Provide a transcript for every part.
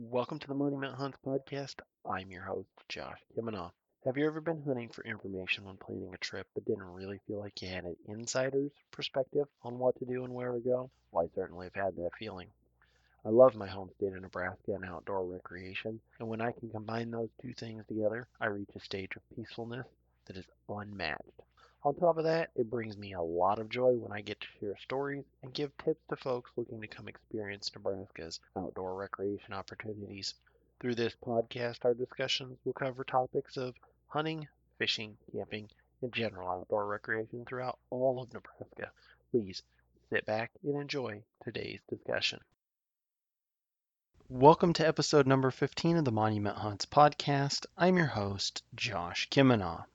Welcome to the Monument Hunts podcast. I'm your host, Josh Kiminoff. Have you ever been hunting for information when planning a trip but didn't really feel like you had an insider's perspective on what to do and where to go? Well, I certainly have had that feeling. I love my home state of Nebraska and outdoor recreation, and when I can combine those two things together, I reach a stage of peacefulness that is unmatched. On top of that, it brings me a lot of joy when I get to share stories and give tips to folks looking to come experience Nebraska's outdoor recreation opportunities. Through this podcast, our discussions will cover topics of hunting, fishing, camping, and general outdoor recreation throughout all of Nebraska. Please sit back and enjoy today's discussion. Welcome to episode number 15 of the Monument Hunts podcast. I'm your host, Josh Kimina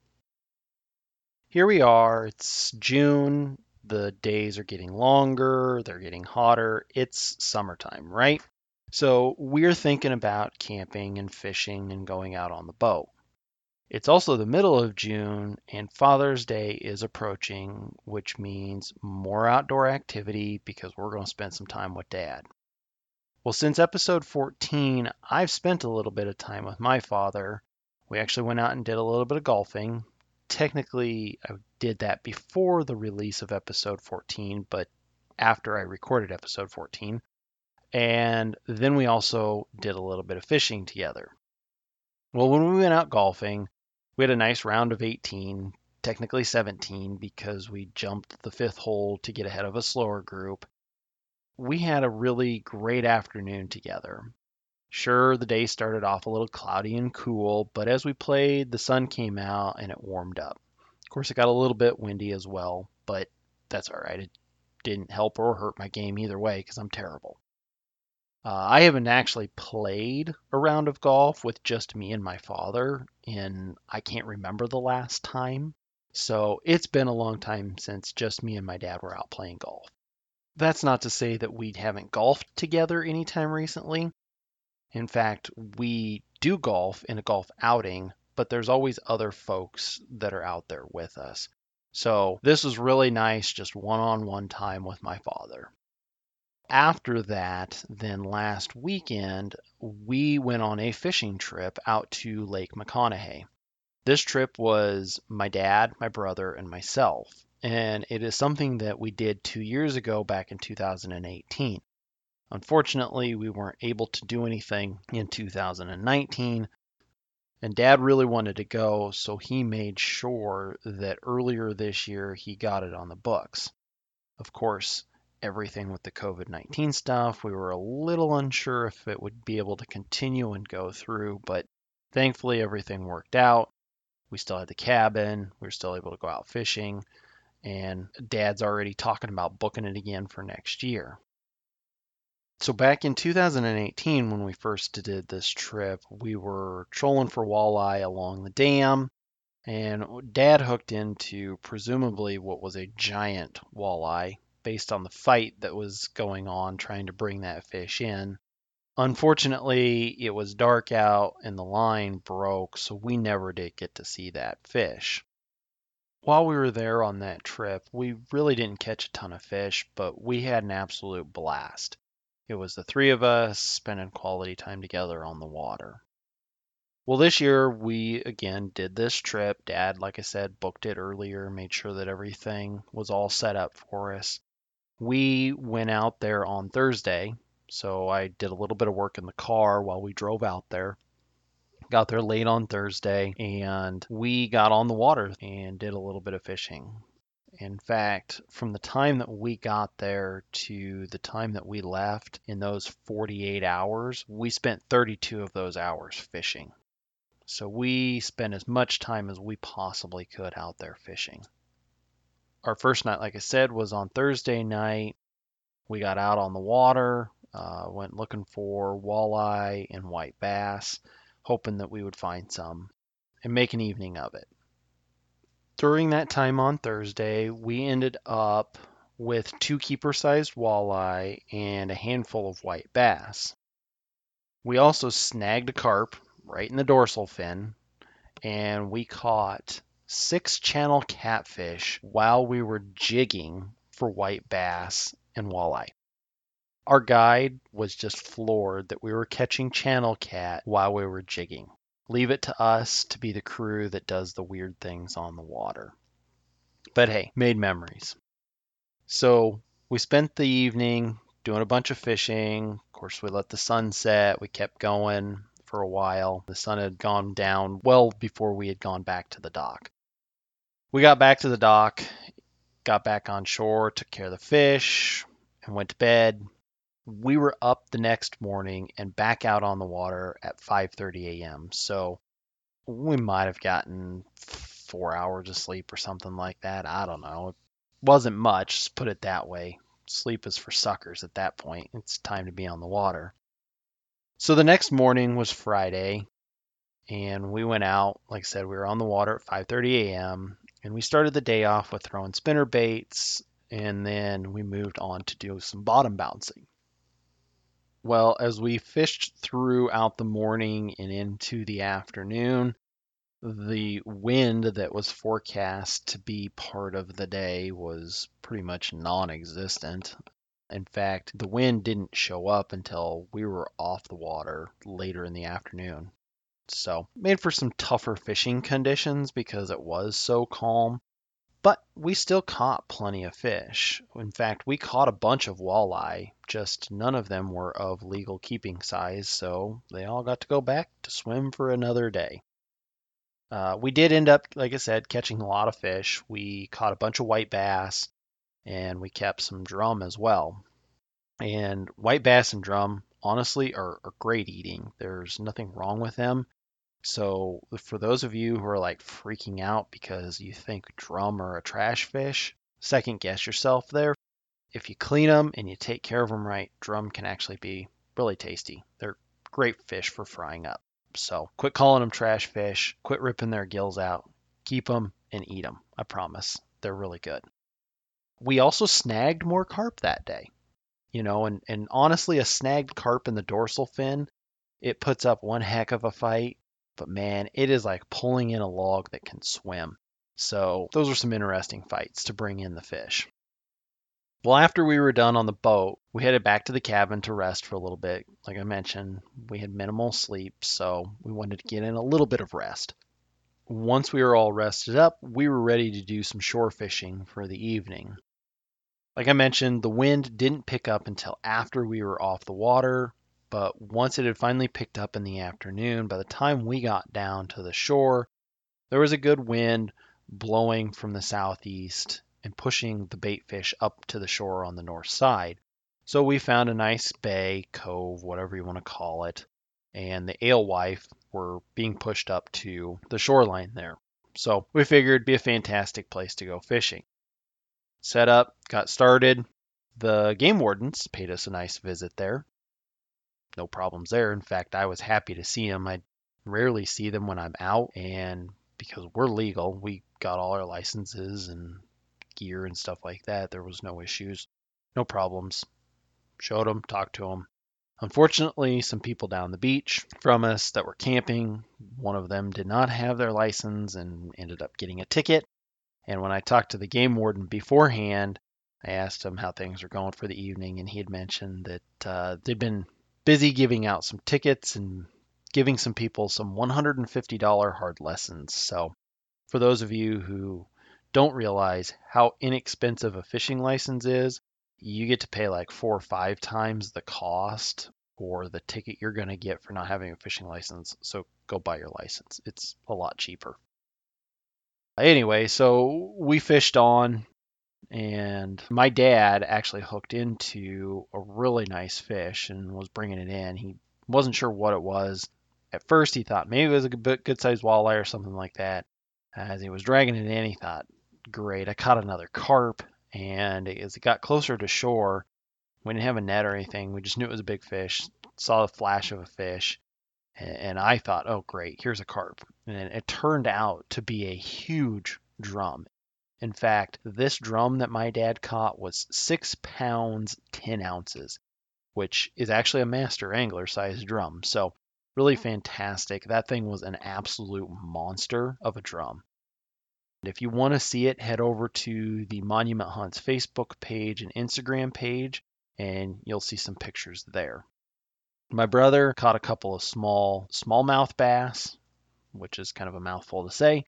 here we are. It's June. The days are getting longer, they're getting hotter. It's summertime, right? So we're thinking about camping and fishing and going out on the boat. It's also the middle of June and Father's Day is approaching, which means more outdoor activity because we're going to spend some time with Dad. Well, since episode 14, I've spent a little bit of time with my father. We actually went out and did a little bit of golfing technically I did that before the release of episode 14, but after I recorded episode 14. And then we also did a little bit of fishing together. Well, when we went out golfing, we had a nice round of 18, technically 17 because we jumped the fifth hole to get ahead of a slower group. We had a really great afternoon together. Sure, the day started off a little cloudy and cool, but as we played, the sun came out and it warmed up. Of course, it got a little bit windy as well, but that's all right. It didn't help or hurt my game either way because I'm terrible. Uh, I haven't actually played a round of golf with just me and my father, and I can't remember the last time. So it's been a long time since just me and my dad were out playing golf. That's not to say that we haven't golfed together anytime recently. In fact, we do golf in a golf outing, but there's always other folks that are out there with us. So this was really nice, just one on one time with my father. After that, then last weekend, we went on a fishing trip out to Lake McConaughy. This trip was my dad, my brother, and myself. And it is something that we did two years ago back in 2018. Unfortunately, we weren't able to do anything in 2019, and dad really wanted to go, so he made sure that earlier this year he got it on the books. Of course, everything with the COVID 19 stuff, we were a little unsure if it would be able to continue and go through, but thankfully everything worked out. We still had the cabin, we were still able to go out fishing, and dad's already talking about booking it again for next year. So back in 2018, when we first did this trip, we were trolling for walleye along the dam, and Dad hooked into presumably what was a giant walleye based on the fight that was going on trying to bring that fish in. Unfortunately, it was dark out and the line broke, so we never did get to see that fish. While we were there on that trip, we really didn't catch a ton of fish, but we had an absolute blast. It was the three of us spending quality time together on the water. Well, this year we again did this trip. Dad, like I said, booked it earlier, made sure that everything was all set up for us. We went out there on Thursday, so I did a little bit of work in the car while we drove out there. Got there late on Thursday and we got on the water and did a little bit of fishing. In fact, from the time that we got there to the time that we left in those 48 hours, we spent 32 of those hours fishing. So we spent as much time as we possibly could out there fishing. Our first night, like I said, was on Thursday night. We got out on the water, uh, went looking for walleye and white bass, hoping that we would find some and make an evening of it during that time on Thursday, we ended up with two keeper sized walleye and a handful of white bass. We also snagged a carp right in the dorsal fin, and we caught six channel catfish while we were jigging for white bass and walleye. Our guide was just floored that we were catching channel cat while we were jigging. Leave it to us to be the crew that does the weird things on the water. But hey, made memories. So we spent the evening doing a bunch of fishing. Of course, we let the sun set. We kept going for a while. The sun had gone down well before we had gone back to the dock. We got back to the dock, got back on shore, took care of the fish, and went to bed. We were up the next morning and back out on the water at 5:30 a.m. So we might have gotten 4 hours of sleep or something like that. I don't know. It wasn't much, put it that way. Sleep is for suckers at that point. It's time to be on the water. So the next morning was Friday, and we went out. Like I said, we were on the water at 5:30 a.m. and we started the day off with throwing spinner baits, and then we moved on to do some bottom bouncing. Well, as we fished throughout the morning and into the afternoon, the wind that was forecast to be part of the day was pretty much non existent. In fact, the wind didn't show up until we were off the water later in the afternoon. So, made for some tougher fishing conditions because it was so calm. But we still caught plenty of fish. In fact, we caught a bunch of walleye, just none of them were of legal keeping size, so they all got to go back to swim for another day. Uh, we did end up, like I said, catching a lot of fish. We caught a bunch of white bass and we kept some drum as well. And white bass and drum, honestly, are, are great eating. There's nothing wrong with them. So for those of you who are like freaking out because you think drum are a trash fish, second guess yourself there. If you clean them and you take care of them right, drum can actually be really tasty. They're great fish for frying up. So quit calling them trash fish. Quit ripping their gills out. Keep them and eat them. I promise. They're really good. We also snagged more carp that day. You know, and, and honestly, a snagged carp in the dorsal fin, it puts up one heck of a fight but man, it is like pulling in a log that can swim. So those are some interesting fights to bring in the fish. Well, after we were done on the boat, we headed back to the cabin to rest for a little bit. Like I mentioned, we had minimal sleep, so we wanted to get in a little bit of rest. Once we were all rested up, we were ready to do some shore fishing for the evening. Like I mentioned, the wind didn't pick up until after we were off the water, but once it had finally picked up in the afternoon, by the time we got down to the shore, there was a good wind blowing from the southeast and pushing the bait fish up to the shore on the north side. So we found a nice bay, cove, whatever you want to call it, and the alewife were being pushed up to the shoreline there. So we figured it'd be a fantastic place to go fishing. Set up, got started. The game wardens paid us a nice visit there no problems there. In fact, I was happy to see them. I rarely see them when I'm out, and because we're legal, we got all our licenses and gear and stuff like that. There was no issues, no problems. Showed them, talked to them. Unfortunately, some people down the beach from us that were camping, one of them did not have their license and ended up getting a ticket. And when I talked to the game warden beforehand, I asked him how things were going for the evening, and he had mentioned that uh, they'd been busy giving out some tickets and giving some people some $150 hard lessons. So, for those of you who don't realize how inexpensive a fishing license is, you get to pay like four or five times the cost for the ticket you're going to get for not having a fishing license. So, go buy your license, it's a lot cheaper. Anyway, so we fished on and my dad actually hooked into a really nice fish and was bringing it in. He wasn't sure what it was. At first, he thought maybe it was a good, good sized walleye or something like that. As he was dragging it in, he thought, great, I caught another carp. And as it got closer to shore, we didn't have a net or anything. We just knew it was a big fish, saw the flash of a fish. And I thought, oh, great, here's a carp. And it turned out to be a huge drum. In fact, this drum that my dad caught was six pounds, 10 ounces, which is actually a master angler sized drum. So, really oh. fantastic. That thing was an absolute monster of a drum. If you want to see it, head over to the Monument Hunts Facebook page and Instagram page. and you'll see some pictures there. My brother caught a couple of small smallmouth bass, which is kind of a mouthful to say,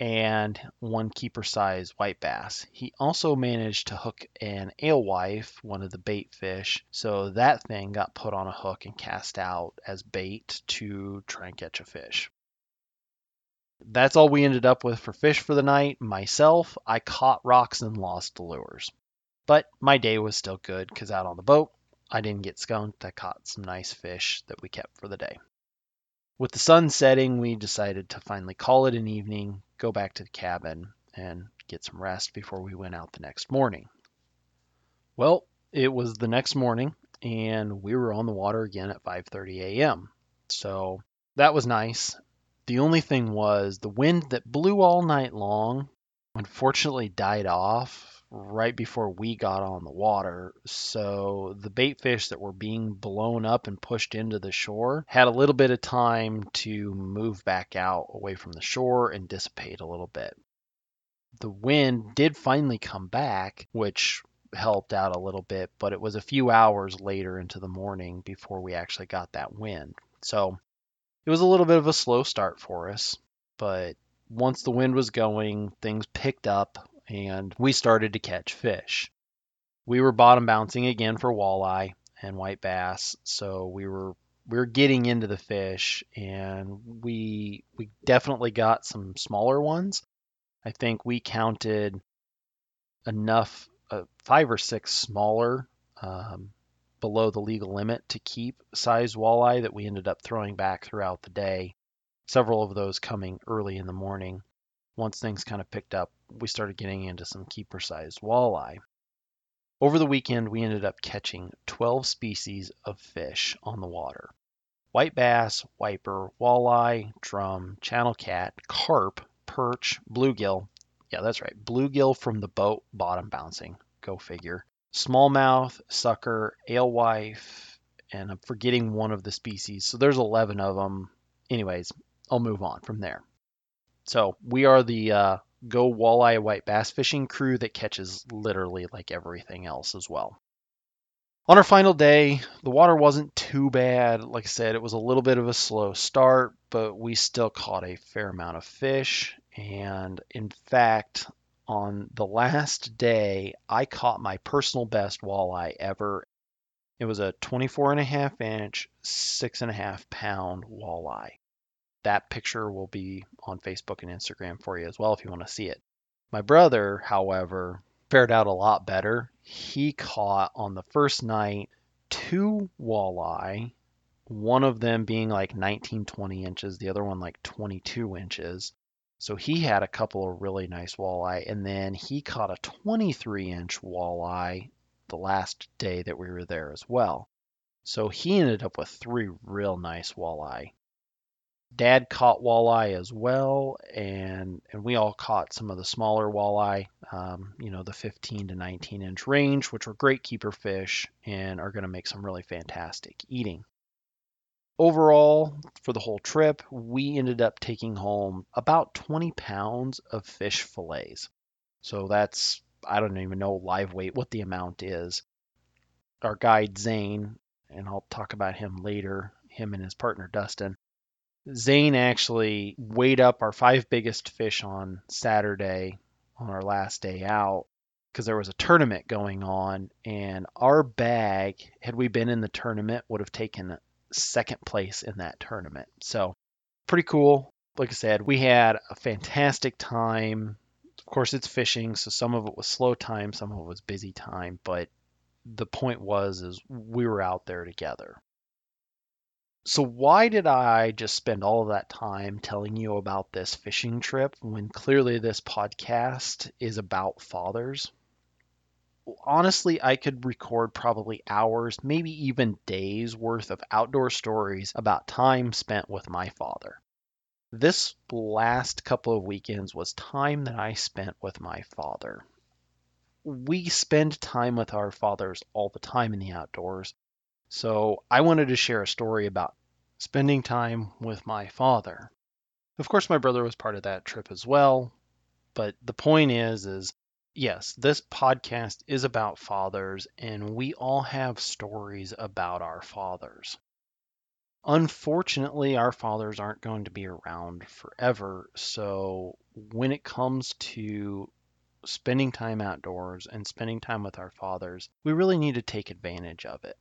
and one keeper size white bass. He also managed to hook an alewife, one of the bait fish, so that thing got put on a hook and cast out as bait to try and catch a fish. That's all we ended up with for fish for the night. Myself, I caught rocks and lost the lures. But my day was still good because out on the boat, I didn't get skunked. I caught some nice fish that we kept for the day. With the sun setting, we decided to finally call it an evening, go back to the cabin, and get some rest before we went out the next morning. Well, it was the next morning, and we were on the water again at 5:30 a.m. So that was nice. The only thing was the wind that blew all night long unfortunately died off right before we got on the water. So the bait fish that were being blown up and pushed into the shore had a little bit of time to move back out away from the shore and dissipate a little bit. The wind did finally come back, which helped out a little bit, but it was a few hours later into the morning before we actually got that wind. So it was a little bit of a slow start for us, but once the wind was going, things picked up and we started to catch fish. We were bottom bouncing again for walleye and white bass, so we were we were getting into the fish and we we definitely got some smaller ones. I think we counted enough uh, five or six smaller um, below the legal limit to keep size walleye that we ended up throwing back throughout the day. Several of those coming early in the morning once things kind of picked up, we started getting into some keeper sized walleye. Over the weekend, we ended up catching 12 species of fish on the water white bass, wiper, walleye, drum, channel cat, carp, perch, bluegill. Yeah, that's right, bluegill from the boat bottom bouncing. Go figure. Smallmouth, sucker, alewife, and I'm forgetting one of the species. So there's 11 of them. Anyways, I'll move on from there. So we are the uh, Go Walleye White Bass Fishing crew that catches literally like everything else as well. On our final day, the water wasn't too bad. Like I said, it was a little bit of a slow start, but we still caught a fair amount of fish. And in fact, on the last day, I caught my personal best walleye ever. It was a 24 and a half inch, six and a half pound walleye that picture will be on Facebook and Instagram for you as well if you want to see it. My brother, however, fared out a lot better. He caught on the first night two walleye, one of them being like 19, 20 inches, the other one like 22 inches. So he had a couple of really nice walleye, and then he caught a 23 inch walleye the last day that we were there as well. So he ended up with three real nice walleye. Dad caught walleye as well, and and we all caught some of the smaller walleye, um, you know, the 15 to 19 inch range, which were great keeper fish and are going to make some really fantastic eating. Overall, for the whole trip, we ended up taking home about 20 pounds of fish fillets. So that's I don't even know live weight what the amount is. Our guide Zane, and I'll talk about him later, him and his partner Dustin Zane actually weighed up our five biggest fish on Saturday on our last day out because there was a tournament going on and our bag had we been in the tournament would have taken second place in that tournament. So pretty cool. Like i said we had a fantastic time. Of course it's fishing so some of it was slow time some of it was busy time but the point was is we were out there together so why did I just spend all of that time telling you about this fishing trip when clearly this podcast is about fathers? Honestly, I could record probably hours, maybe even days worth of outdoor stories about time spent with my father. This last couple of weekends was time that I spent with my father. We spend time with our fathers all the time in the outdoors, so I wanted to share a story about spending time with my father. Of course, my brother was part of that trip as well, but the point is, is Yes, this podcast is about fathers, and we all have stories about our fathers. Unfortunately, our fathers aren't going to be around forever, so when it comes to spending time outdoors and spending time with our fathers, we really need to take advantage of it.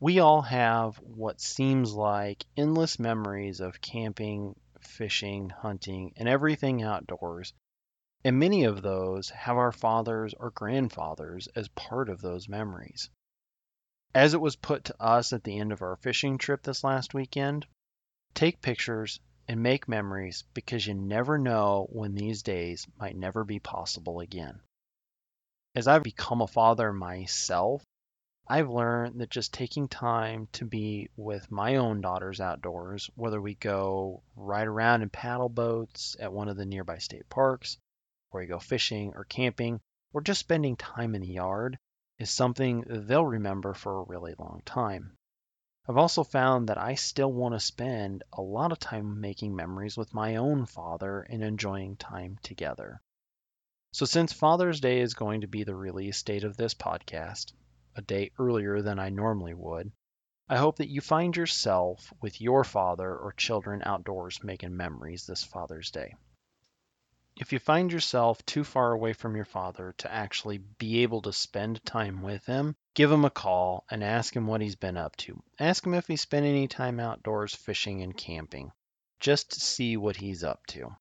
We all have what seems like endless memories of camping, fishing, hunting, and everything outdoors and many of those have our fathers or grandfathers as part of those memories. As it was put to us at the end of our fishing trip this last weekend, take pictures and make memories because you never know when these days might never be possible again. As I've become a father myself, I've learned that just taking time to be with my own daughters outdoors, whether we go ride around in paddle boats at one of the nearby state parks, or you go fishing or camping or just spending time in the yard is something they'll remember for a really long time. I've also found that I still want to spend a lot of time making memories with my own father and enjoying time together. So, since Father's Day is going to be the release date of this podcast, a day earlier than I normally would, I hope that you find yourself with your father or children outdoors making memories this Father's Day. If you find yourself too far away from your father to actually be able to spend time with him, give him a call and ask him what he's been up to. Ask him if he spent any time outdoors fishing and camping, just to see what he's up to.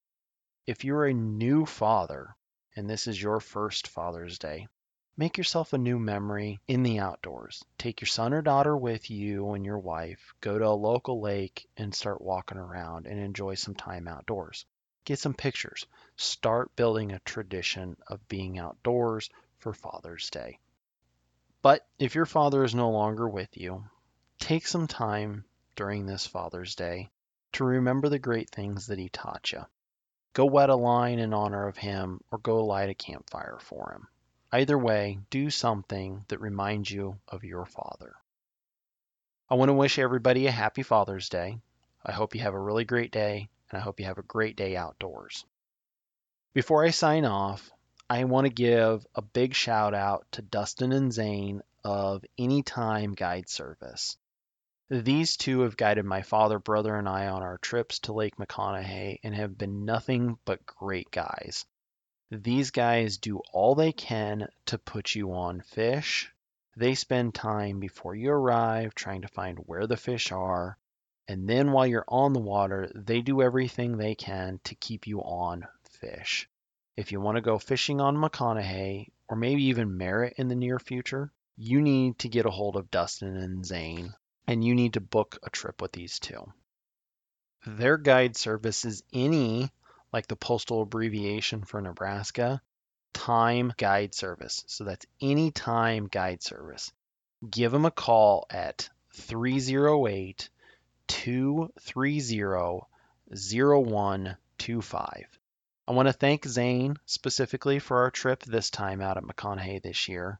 If you're a new father and this is your first Father's Day, make yourself a new memory in the outdoors. Take your son or daughter with you and your wife, go to a local lake and start walking around and enjoy some time outdoors. Get some pictures. Start building a tradition of being outdoors for Father's Day. But if your father is no longer with you, take some time during this Father's Day to remember the great things that he taught you. Go wet a line in honor of him or go light a campfire for him. Either way, do something that reminds you of your father. I want to wish everybody a happy Father's Day. I hope you have a really great day and I hope you have a great day outdoors. Before I sign off, I want to give a big shout out to Dustin and Zane of Anytime Guide Service. These two have guided my father, brother, and I on our trips to Lake McConaughy and have been nothing but great guys. These guys do all they can to put you on fish. They spend time before you arrive trying to find where the fish are, and then while you're on the water, they do everything they can to keep you on fish. If you want to go fishing on McConaughy or maybe even Merritt in the near future, you need to get a hold of Dustin and Zane and you need to book a trip with these two. Their guide service is any, like the postal abbreviation for Nebraska, time guide service. So that's any time guide service. Give them a call at 308 230 0125. I want to thank Zane specifically for our trip this time out at McConaughy this year.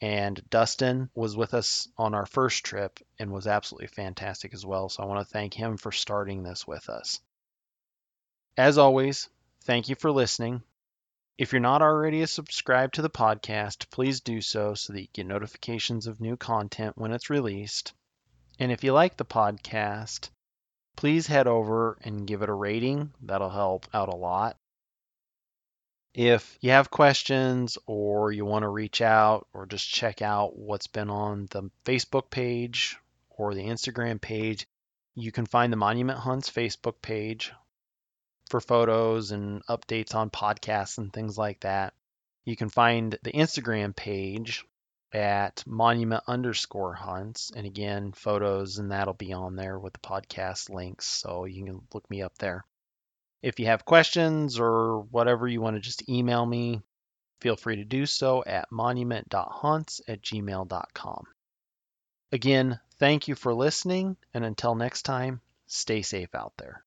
And Dustin was with us on our first trip and was absolutely fantastic as well. So I want to thank him for starting this with us. As always, thank you for listening. If you're not already subscribed to the podcast, please do so so that you get notifications of new content when it's released. And if you like the podcast, please head over and give it a rating. That'll help out a lot. If you have questions or you want to reach out or just check out what's been on the Facebook page or the Instagram page, you can find the Monument Hunts Facebook page for photos and updates on podcasts and things like that. You can find the Instagram page at monument underscore hunts. And again, photos and that'll be on there with the podcast links. So you can look me up there. If you have questions or whatever you want to just email me, feel free to do so at monument.hunts at gmail.com. Again, thank you for listening, and until next time, stay safe out there.